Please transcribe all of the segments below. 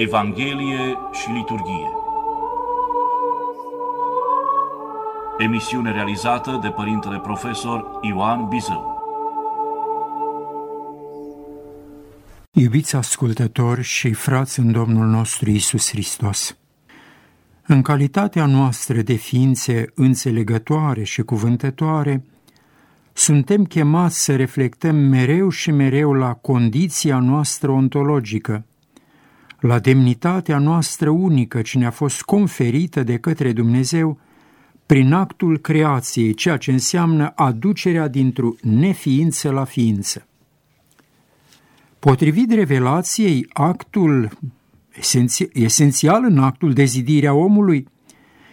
Evanghelie și liturghie. Emisiune realizată de Părintele Profesor Ioan Bizău. Iubiți ascultători și frați în Domnul nostru Isus Hristos, în calitatea noastră de ființe înțelegătoare și cuvântătoare, suntem chemați să reflectăm mereu și mereu la condiția noastră ontologică, la demnitatea noastră unică ce ne-a fost conferită de către Dumnezeu prin actul creației, ceea ce înseamnă aducerea dintr-o neființă la ființă. Potrivit revelației, actul esențial în actul de zidire a omului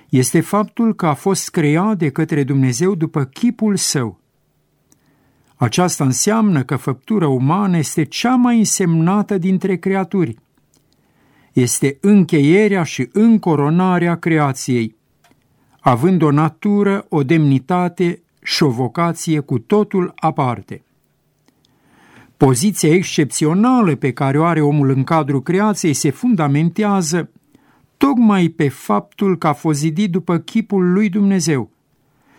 este faptul că a fost creat de către Dumnezeu după chipul său. Aceasta înseamnă că făptura umană este cea mai însemnată dintre creaturi. Este încheierea și încoronarea creației, având o natură, o demnitate și o vocație cu totul aparte. Poziția excepțională pe care o are omul în cadrul creației se fundamentează tocmai pe faptul că a fost zidit după chipul lui Dumnezeu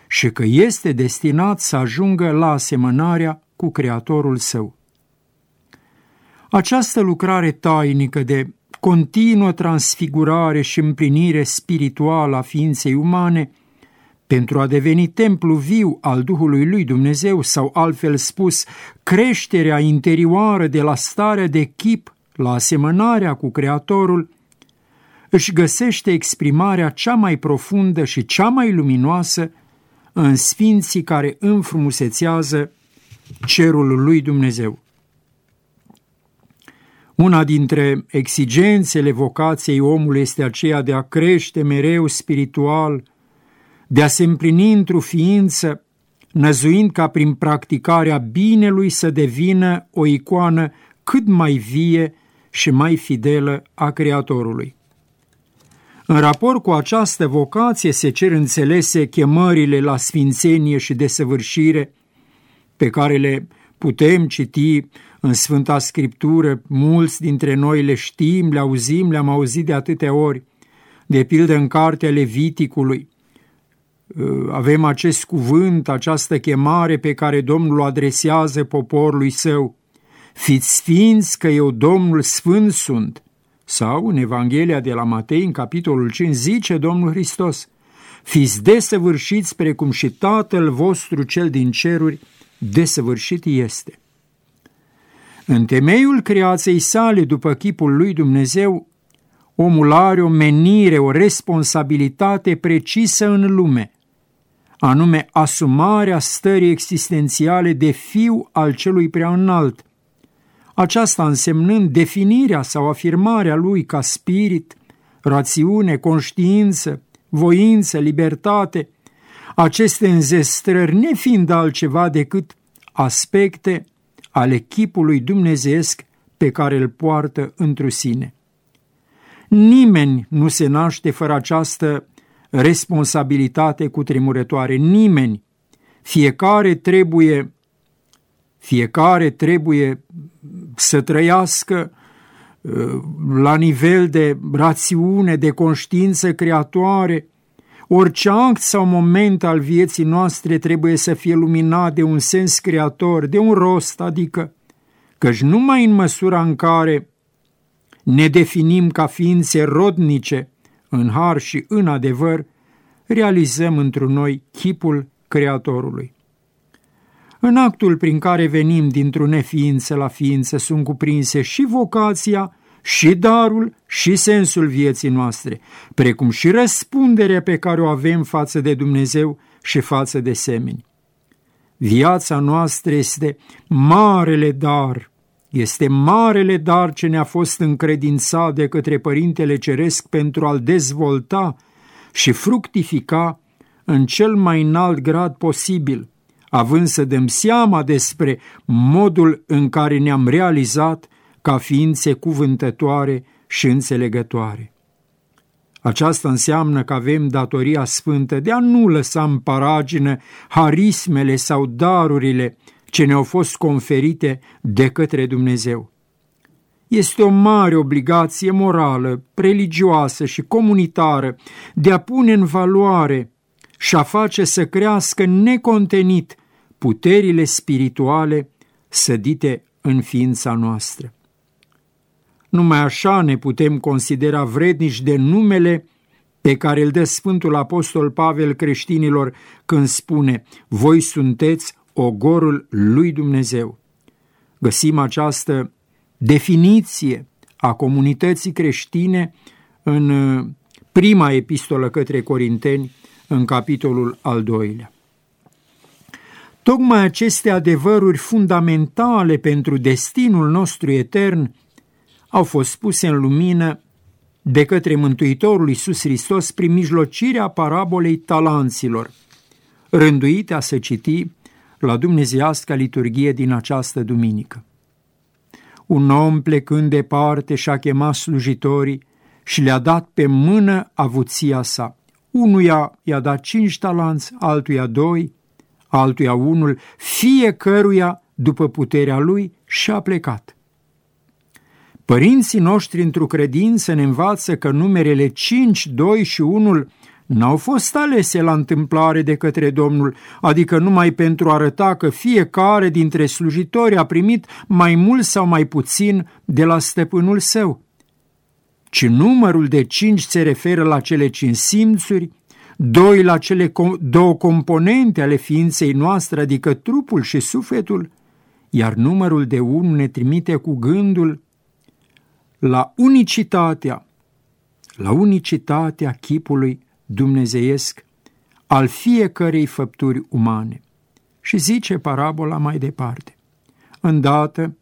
și că este destinat să ajungă la asemănarea cu Creatorul său. Această lucrare tainică de continuă transfigurare și împlinire spirituală a ființei umane – pentru a deveni templu viu al Duhului lui Dumnezeu sau altfel spus, creșterea interioară de la starea de chip la asemănarea cu Creatorul, își găsește exprimarea cea mai profundă și cea mai luminoasă în sfinții care înfrumusețează cerul lui Dumnezeu. Una dintre exigențele vocației omului este aceea de a crește mereu spiritual, de a se împlini într-o ființă, năzuind ca prin practicarea binelui să devină o icoană cât mai vie și mai fidelă a Creatorului. În raport cu această vocație se cer înțelese chemările la sfințenie și desăvârșire pe care le putem citi în Sfânta Scriptură, mulți dintre noi le știm, le auzim, le-am auzit de atâtea ori, de pildă în cartea Leviticului, Uh, avem acest cuvânt, această chemare pe care Domnul o adresează poporului său. Fiți sfinți că eu Domnul sfânt sunt. Sau în Evanghelia de la Matei, în capitolul 5, zice Domnul Hristos, Fiți desăvârșiți precum și Tatăl vostru cel din ceruri desăvârșit este. În temeiul creației sale după chipul lui Dumnezeu, omul are o menire, o responsabilitate precisă în lume – anume asumarea stării existențiale de fiu al celui prea înalt, aceasta însemnând definirea sau afirmarea lui ca spirit, rațiune, conștiință, voință, libertate, aceste înzestrări nefiind altceva decât aspecte ale chipului dumnezeesc pe care îl poartă întru sine. Nimeni nu se naște fără această responsabilitate cu tremurătoare. Nimeni. Fiecare trebuie fiecare trebuie să trăiască uh, la nivel de rațiune, de conștiință creatoare. Orice act sau moment al vieții noastre trebuie să fie luminat de un sens creator, de un rost, adică căci numai în măsura în care ne definim ca ființe rodnice, în har și în adevăr, realizăm într noi chipul Creatorului. În actul prin care venim dintr-o neființă la ființă sunt cuprinse și vocația, și darul, și sensul vieții noastre, precum și răspunderea pe care o avem față de Dumnezeu și față de semeni. Viața noastră este marele dar este marele dar ce ne-a fost încredințat de către Părintele Ceresc pentru a-l dezvolta și fructifica în cel mai înalt grad posibil, având să dăm seama despre modul în care ne-am realizat ca ființe cuvântătoare și înțelegătoare. Aceasta înseamnă că avem datoria sfântă de a nu lăsa în paragină harismele sau darurile ce ne-au fost conferite de către Dumnezeu. este o mare obligație morală, religioasă și comunitară de a pune în valoare și a face să crească necontenit puterile spirituale sădite în ființa noastră. Numai așa ne putem considera vrednici de numele pe care îl dă Sfântul Apostol Pavel creștinilor când spune Voi sunteți ogorul lui Dumnezeu. Găsim această definiție a comunității creștine în uh, prima epistolă către Corinteni, în capitolul al doilea. Tocmai aceste adevăruri fundamentale pentru destinul nostru etern au fost puse în lumină de către Mântuitorul Iisus Hristos prin mijlocirea parabolei talanților, rânduite a se citi la dumnezeiasca liturghie din această duminică. Un om plecând departe și-a chemat slujitorii și le-a dat pe mână avuția sa. Unuia i-a dat cinci talanți, altuia doi, altuia unul, fiecăruia după puterea lui și-a plecat. Părinții noștri într-o credință ne învață că numerele 5, 2 și 1 n-au fost alese la întâmplare de către Domnul, adică numai pentru a arăta că fiecare dintre slujitori a primit mai mult sau mai puțin de la stăpânul său, ci numărul de cinci se referă la cele cinci simțuri, doi la cele două componente ale ființei noastre, adică trupul și sufletul, iar numărul de unu ne trimite cu gândul la unicitatea, la unicitatea chipului dumnezeiesc al fiecărei făpturi umane. Și zice parabola mai departe. Îndată,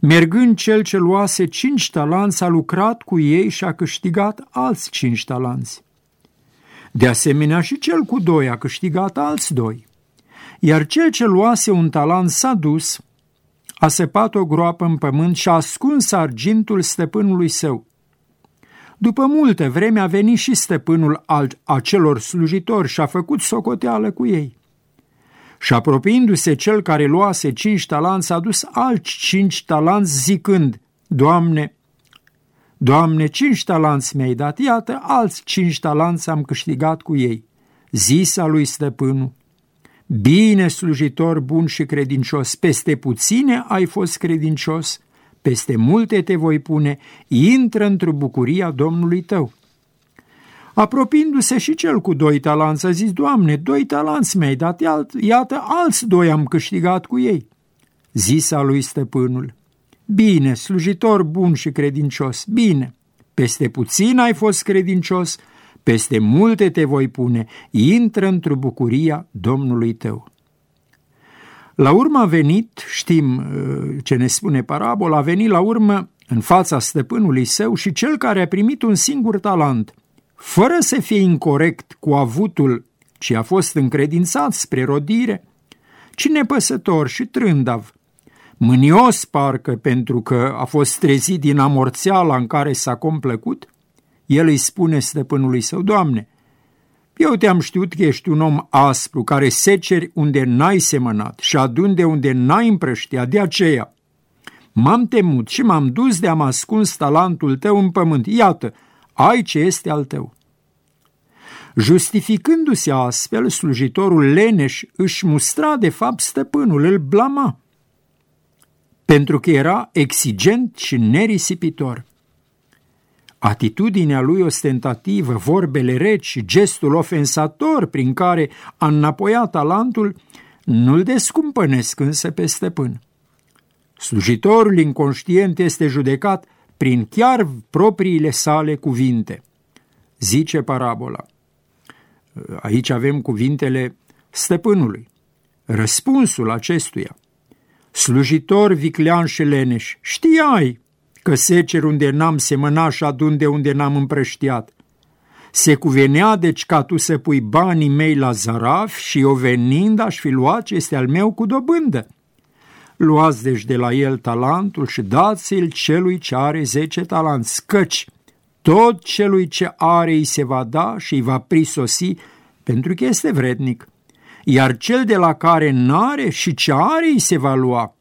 mergând cel ce luase cinci talanți, a lucrat cu ei și a câștigat alți cinci talanți. De asemenea și cel cu doi a câștigat alți doi. Iar cel ce luase un talent s-a dus, a săpat o groapă în pământ și a ascuns argintul stăpânului său. După multă vreme a venit și stăpânul al acelor slujitori și a făcut socoteală cu ei. Și apropiindu-se cel care luase cinci talanți, a dus alți cinci talanți zicând, Doamne, Doamne, cinci talanți mi-ai dat, iată, alți cinci talanți am câștigat cu ei. Zisa lui stăpânul, Bine, slujitor bun și credincios, peste puține ai fost credincios, peste multe te voi pune, intră într-o bucuria Domnului tău. Apropiindu-se și cel cu doi talanți, a zis, Doamne, doi talanți mi-ai dat, iată, alți doi am câștigat cu ei. Zisa lui stăpânul, bine, slujitor bun și credincios, bine, peste puțin ai fost credincios, peste multe te voi pune, intră într-o bucuria Domnului tău. La urmă a venit, știm uh, ce ne spune parabola, a venit la urmă în fața stăpânului său și cel care a primit un singur talent, fără să fie incorrect cu avutul ce a fost încredințat spre rodire, ci nepăsător și trândav, mânios parcă pentru că a fost trezit din amorțeala în care s-a complăcut, el îi spune stăpânului său, Doamne, eu te-am știut că ești un om aspru, care seceri unde n-ai semănat și adun de unde n-ai împrăștiat, de aceea m-am temut și m-am dus de am ascuns talentul tău în pământ. Iată, ai ce este al tău. Justificându-se astfel, slujitorul leneș își mustra de fapt stăpânul, îl blama, pentru că era exigent și nerisipitor. Atitudinea lui ostentativă, vorbele reci și gestul ofensator prin care a înapoiat talentul nu-l descumpănesc însă pe stăpân. Slujitorul inconștient este judecat prin chiar propriile sale cuvinte. Zice parabola. Aici avem cuvintele stăpânului. Răspunsul acestuia. Slujitor viclean și leneș, știai că secer unde n-am semănat și adun de unde n-am împrăștiat. Se cuvenea deci ca tu să pui banii mei la zaraf și eu venind aș fi luat ce este al meu cu dobândă. Luați deci de la el talentul și dați-l celui ce are zece talanți, căci tot celui ce are îi se va da și îi va prisosi pentru că este vrednic, iar cel de la care n-are și ce are îi se va lua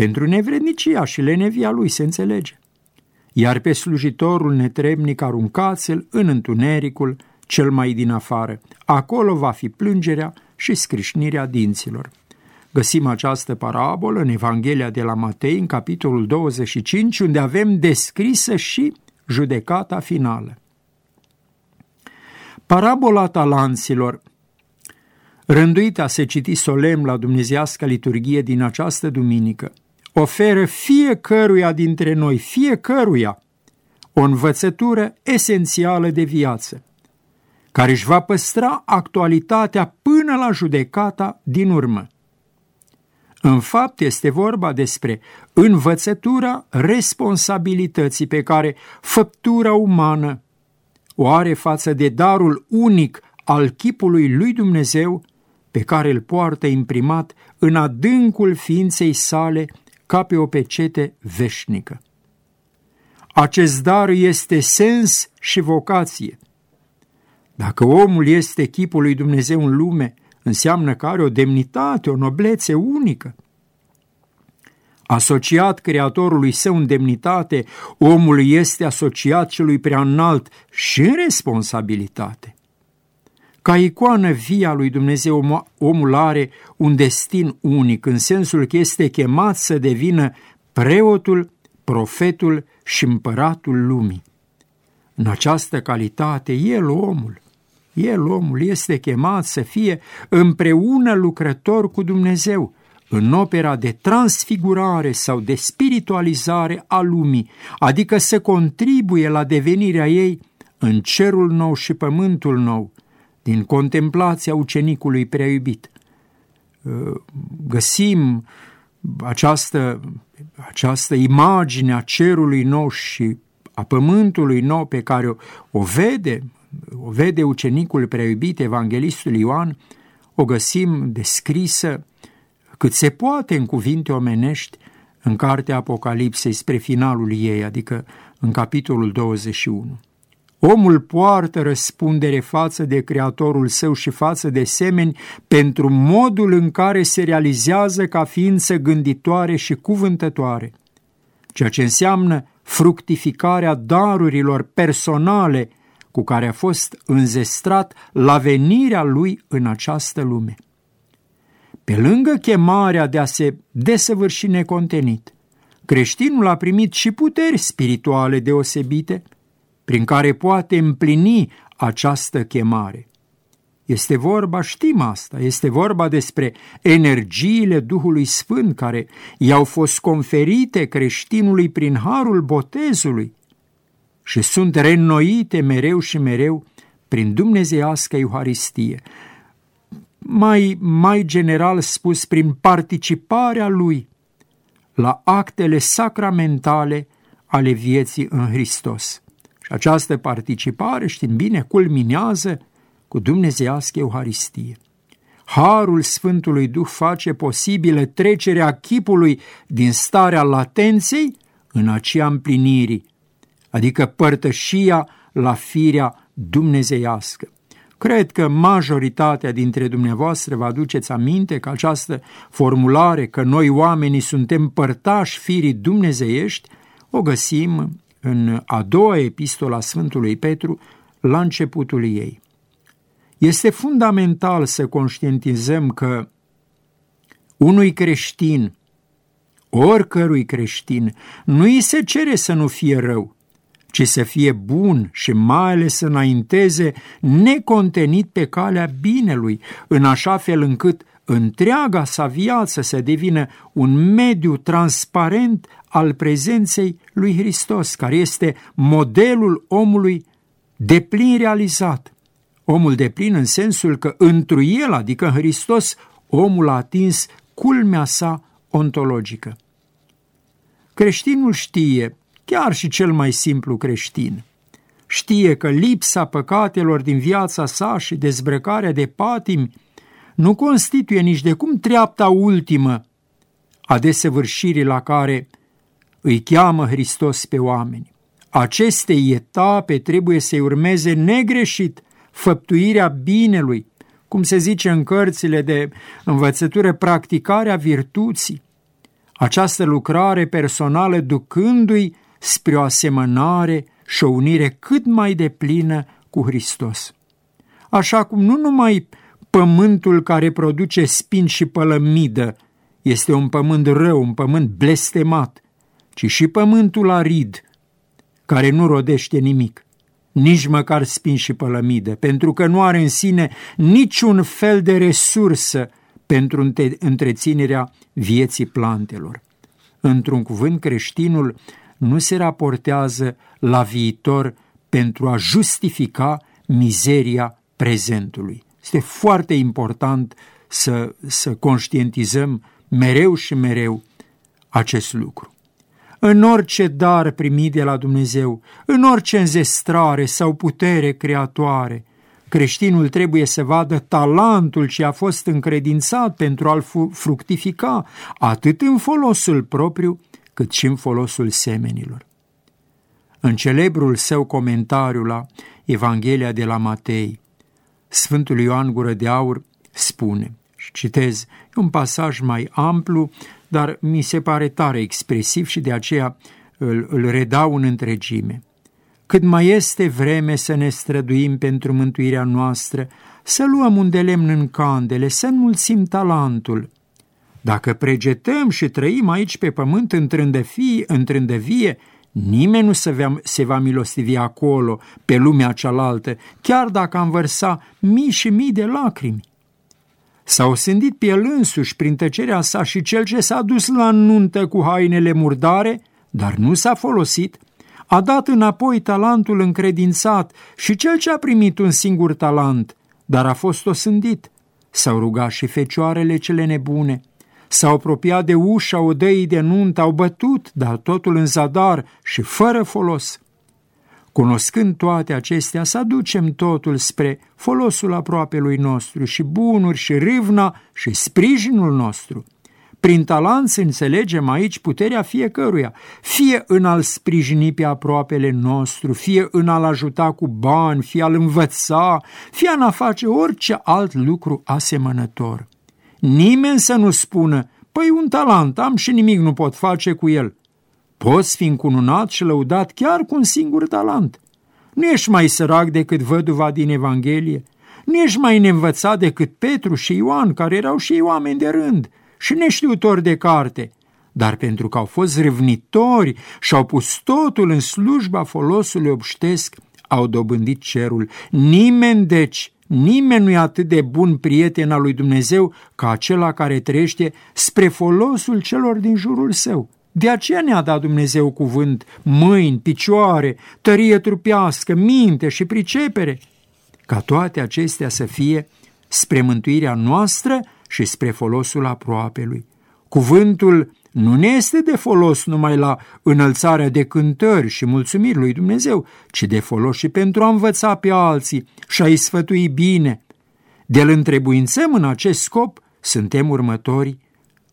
pentru nevrednicia și lenevia lui se înțelege. Iar pe slujitorul netrebnic aruncați-l în întunericul cel mai din afară. Acolo va fi plângerea și scrișnirea dinților. Găsim această parabolă în Evanghelia de la Matei, în capitolul 25, unde avem descrisă și judecata finală. Parabola talanților, rânduită a se citi solemn la dumnezească liturghie din această duminică, oferă fiecăruia dintre noi, fiecăruia, o învățătură esențială de viață, care își va păstra actualitatea până la judecata din urmă. În fapt, este vorba despre învățătura responsabilității pe care făptura umană o are față de darul unic al chipului lui Dumnezeu pe care îl poartă imprimat în adâncul ființei sale ca pe o pecete veșnică. Acest dar este sens și vocație. Dacă omul este chipul lui Dumnezeu în lume, înseamnă că are o demnitate, o noblețe unică. Asociat Creatorului său în demnitate, omul este asociat celui prea înalt și în responsabilitate. Ca icoană via lui Dumnezeu, omul are un destin unic, în sensul că este chemat să devină preotul, profetul și împăratul lumii. În această calitate, el, omul, el, omul, este chemat să fie împreună lucrător cu Dumnezeu, în opera de transfigurare sau de spiritualizare a lumii, adică să contribuie la devenirea ei în cerul nou și pământul nou, din contemplația ucenicului prea iubit. Uh, găsim această, această imagine a cerului nou și a pământului nou pe care o, o vede, o vede ucenicul prea iubit, evanghelistul Ioan, o găsim descrisă cât se poate în cuvinte omenești în cartea Apocalipsei spre finalul ei, adică în capitolul 21. Omul poartă răspundere față de Creatorul său și față de semeni pentru modul în care se realizează ca ființă gânditoare și cuvântătoare, ceea ce înseamnă fructificarea darurilor personale cu care a fost înzestrat la venirea lui în această lume. Pe lângă chemarea de a se desăvârși necontenit, creștinul a primit și puteri spirituale deosebite, prin care poate împlini această chemare. Este vorba, știm asta, este vorba despre energiile Duhului Sfânt care i-au fost conferite creștinului prin harul botezului și sunt reînnoite mereu și mereu prin dumnezeiască Euharistie mai, mai general spus prin participarea lui la actele sacramentale ale vieții în Hristos. Și această participare, știm bine, culminează cu Dumnezeiască Euharistie. Harul Sfântului Duh face posibilă trecerea chipului din starea latenței în aceea împlinirii, adică părtășia la firea dumnezeiască. Cred că majoritatea dintre dumneavoastră vă aduceți aminte că această formulare că noi oamenii suntem părtași firii dumnezeiești o găsim în a doua epistola a Sfântului Petru la începutul ei. Este fundamental să conștientizăm că unui creștin, oricărui creștin, nu îi se cere să nu fie rău, ci să fie bun și mai ales să înainteze necontenit pe calea binelui, în așa fel încât întreaga sa viață să devină un mediu transparent al prezenței lui Hristos, care este modelul omului de plin realizat. Omul de plin în sensul că întru el, adică în Hristos, omul a atins culmea sa ontologică. Creștinul știe chiar și cel mai simplu creștin. Știe că lipsa păcatelor din viața sa și dezbrăcarea de patimi nu constituie nici de cum treapta ultimă a desăvârșirii la care îi cheamă Hristos pe oameni. Acestei etape trebuie să-i urmeze negreșit făptuirea binelui, cum se zice în cărțile de învățătură, practicarea virtuții, această lucrare personală ducându-i spre o asemănare și o unire cât mai deplină cu Hristos. Așa cum nu numai pământul care produce spin și pălămidă este un pământ rău, un pământ blestemat, ci și pământul arid, care nu rodește nimic, nici măcar spin și pălămidă, pentru că nu are în sine niciun fel de resursă pentru întreținerea vieții plantelor. Într-un cuvânt, creștinul nu se raportează la viitor pentru a justifica mizeria prezentului. Este foarte important să, să conștientizăm mereu și mereu acest lucru. În orice dar primit de la Dumnezeu, în orice înzestrare sau putere creatoare, creștinul trebuie să vadă talentul ce a fost încredințat pentru a-l fructifica, atât în folosul propriu, cât și în folosul semenilor. În celebrul său comentariu la Evanghelia de la Matei, Sfântul Ioan Gură de Aur spune, și citez, e un pasaj mai amplu, dar mi se pare tare expresiv și de aceea îl, îl redau în întregime. Cât mai este vreme să ne străduim pentru mântuirea noastră, să luăm un de lemn în candele, să înmulțim talentul. Dacă pregetăm și trăim aici pe pământ întrândă vie, nimeni nu se va, se va milostivi acolo, pe lumea cealaltă, chiar dacă am vărsa mii și mii de lacrimi. S-au sândit pe el însuși prin tăcerea sa și cel ce s-a dus la nuntă cu hainele murdare, dar nu s-a folosit, a dat înapoi talentul încredințat și cel ce a primit un singur talent, dar a fost osândit. S-au rugat și fecioarele cele nebune, s-au apropiat de ușa odăii de nuntă, au bătut, dar totul în zadar și fără folos. Cunoscând toate acestea, să aducem totul spre folosul aproapelui nostru și bunuri și râvna și sprijinul nostru. Prin talent înțelegem aici puterea fiecăruia, fie în al sprijini pe aproapele nostru, fie în al ajuta cu bani, fie al învăța, fie în a face orice alt lucru asemănător. Nimeni să nu spună, păi un talent am și nimic nu pot face cu el. Poți fi încununat și lăudat chiar cu un singur talent. Nu ești mai sărac decât văduva din Evanghelie, nu ești mai neînvățat decât Petru și Ioan, care erau și ei oameni de rând și neștiutori de carte, dar pentru că au fost râvnitori și au pus totul în slujba folosului obștesc, au dobândit cerul. Nimeni, deci, nimeni nu e atât de bun prieten al lui Dumnezeu ca acela care trăiește spre folosul celor din jurul său. De aceea ne-a dat Dumnezeu cuvânt, mâini, picioare, tărie trupească, minte și pricepere, ca toate acestea să fie spre mântuirea noastră și spre folosul aproapelui. Cuvântul nu ne este de folos numai la înălțarea de cântări și mulțumiri lui Dumnezeu, ci de folos și pentru a învăța pe alții și a-i sfătui bine. De-l întrebuințăm în acest scop, suntem următorii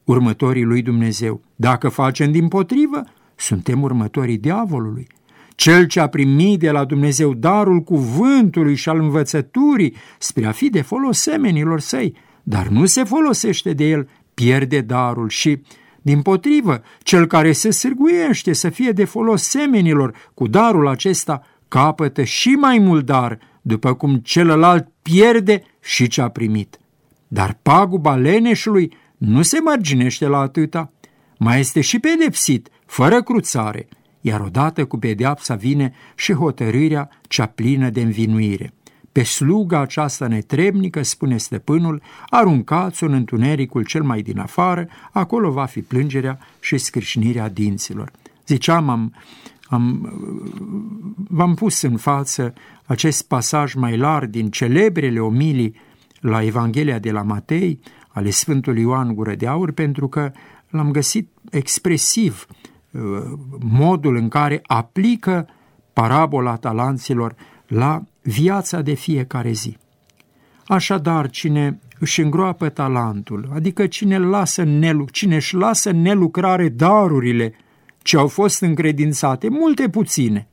următorii lui Dumnezeu. Dacă facem din potrivă, suntem următorii diavolului. Cel ce a primit de la Dumnezeu darul cuvântului și al învățăturii spre a fi de folos semenilor săi, dar nu se folosește de el, pierde darul și, din potrivă, cel care se sârguiește să fie de folos semenilor cu darul acesta, capătă și mai mult dar, după cum celălalt pierde și ce a primit. Dar paguba leneșului nu se marginește la atâta, mai este și pedepsit, fără cruțare, iar odată cu pedeapsa vine și hotărârea cea plină de învinuire. Pe sluga aceasta netrebnică, spune stăpânul, aruncați-o în întunericul cel mai din afară, acolo va fi plângerea și scrâșnirea dinților. Ziceam, am, am, v-am pus în față acest pasaj mai larg din celebrele omilii la Evanghelia de la Matei, ale Sfântului Ioan Gură de Aur, pentru că l-am găsit expresiv uh, modul în care aplică parabola talanților la viața de fiecare zi. Așadar, cine își îngroapă talentul, adică cine, lasă nelu- cine își lasă nelucrare darurile ce au fost încredințate, multe puține,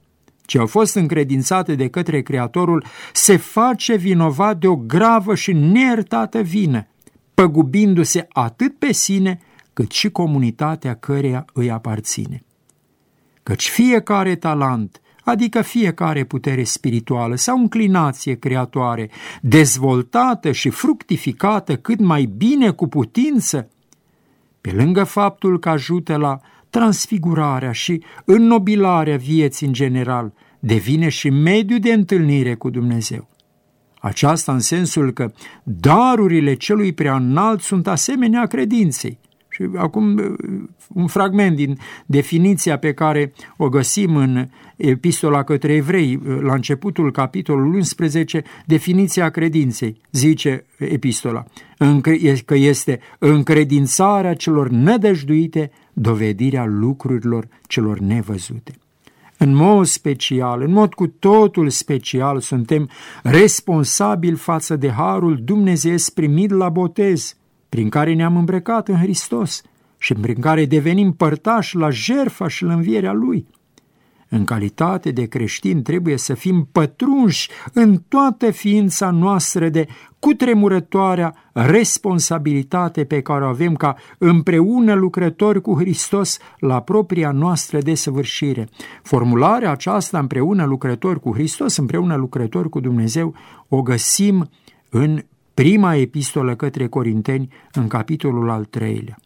ce au fost încredințate de către Creatorul, se face vinovat de o gravă și neiertată vină, păgubindu-se atât pe sine cât și comunitatea căreia îi aparține. Căci fiecare talent, adică fiecare putere spirituală sau înclinație creatoare, dezvoltată și fructificată cât mai bine cu putință, pe lângă faptul că ajută la transfigurarea și înnobilarea vieții în general, devine și mediu de întâlnire cu Dumnezeu. Aceasta în sensul că darurile celui prea înalt sunt asemenea credinței. Și acum un fragment din definiția pe care o găsim în Epistola către evrei, la începutul capitolului 11, definiția credinței, zice Epistola, că este încredințarea celor nedăjduite, dovedirea lucrurilor celor nevăzute. În mod special, în mod cu totul special, suntem responsabili față de harul Dumnezeu primit la botez, prin care ne-am îmbrăcat în Hristos și prin care devenim părtași la jertfa și la învierea Lui. În calitate de creștini trebuie să fim pătrunși în toată ființa noastră de cutremurătoarea responsabilitate pe care o avem ca împreună lucrători cu Hristos la propria noastră desăvârșire. Formularea aceasta împreună lucrători cu Hristos, împreună lucrători cu Dumnezeu, o găsim în prima epistolă către Corinteni, în capitolul al treilea.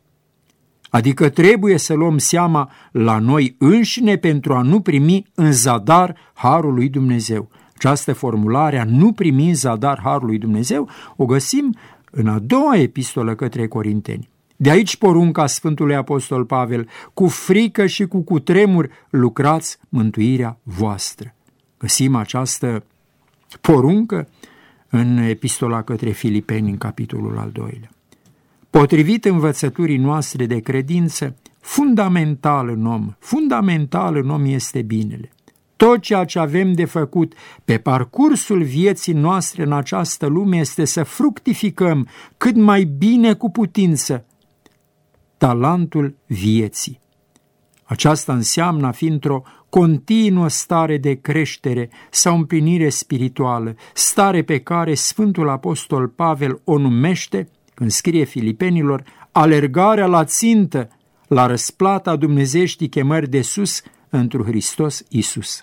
Adică trebuie să luăm seama la noi înșine pentru a nu primi în zadar Harul lui Dumnezeu. Această formulare a nu primi în zadar Harul lui Dumnezeu o găsim în a doua epistolă către Corinteni. De aici porunca Sfântului Apostol Pavel, cu frică și cu cutremur lucrați mântuirea voastră. Găsim această poruncă în epistola către Filipeni, în capitolul al doilea. Potrivit învățăturii noastre de credință, fundamental în om, fundamental în om este binele. Tot ceea ce avem de făcut pe parcursul vieții noastre în această lume este să fructificăm cât mai bine cu putință talentul vieții. Aceasta înseamnă a fi într-o continuă stare de creștere sau împlinire spirituală, stare pe care Sfântul Apostol Pavel o numește când scrie filipenilor, alergarea la țintă, la răsplata dumnezeștii chemări de sus întru Hristos Isus.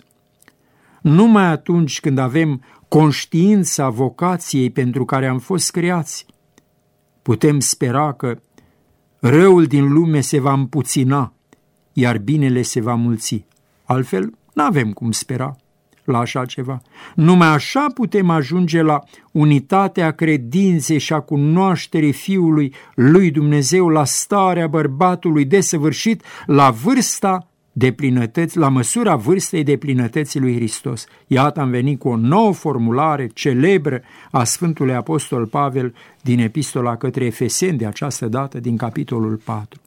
Numai atunci când avem conștiința vocației pentru care am fost creați, putem spera că răul din lume se va împuțina, iar binele se va mulți. Altfel, nu avem cum spera la așa ceva. Numai așa putem ajunge la unitatea credinței și a cunoașterii Fiului lui Dumnezeu, la starea bărbatului desăvârșit, la vârsta de plinătăți, la măsura vârstei de plinătății lui Hristos. Iată am venit cu o nouă formulare celebră a Sfântului Apostol Pavel din epistola către Efeseni de această dată din capitolul 4.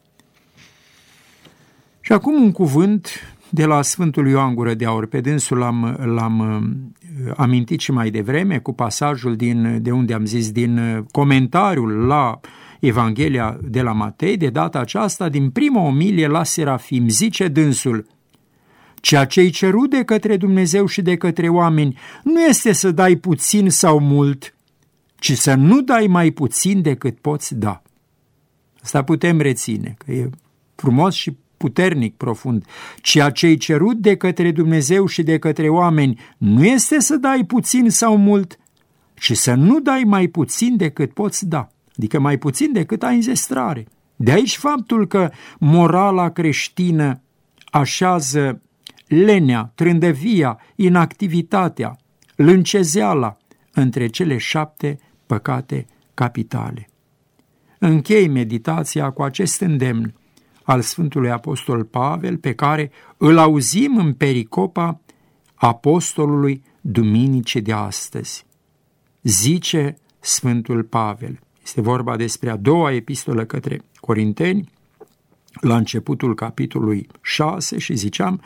Și acum un cuvânt de la Sfântul Ioan Gură de Aur. Pe dânsul l-am, l-am uh, amintit și mai devreme cu pasajul din, de unde am zis, din uh, comentariul la Evanghelia de la Matei, de data aceasta, din prima omilie la Serafim, zice dânsul, Ceea ce-i cerut de către Dumnezeu și de către oameni nu este să dai puțin sau mult, ci să nu dai mai puțin decât poți da. Asta putem reține, că e frumos și puternic, profund. Ceea ce-i cerut de către Dumnezeu și de către oameni nu este să dai puțin sau mult, ci să nu dai mai puțin decât poți da, adică mai puțin decât ai în zestrare. De aici faptul că morala creștină așează lenea, trândăvia, inactivitatea, lâncezeala între cele șapte păcate capitale. Închei meditația cu acest îndemn al Sfântului Apostol Pavel, pe care îl auzim în pericopa apostolului Duminice de astăzi. Zice Sfântul Pavel, este vorba despre a doua epistolă către Corinteni, la începutul capitolului 6 și ziceam,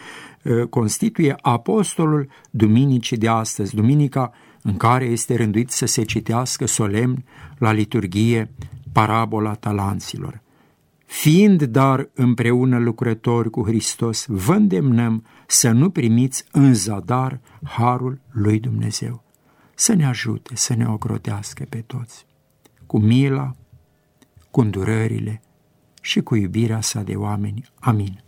ă, constituie apostolul Duminicii de astăzi, duminica în care este rânduit să se citească solemn la liturghie parabola talanților. Fiind dar împreună lucrători cu Hristos, vă îndemnăm să nu primiți în zadar harul lui Dumnezeu. Să ne ajute, să ne ocrotească pe toți, cu mila, cu îndurările, și cu iubirea sa de oameni. Amin.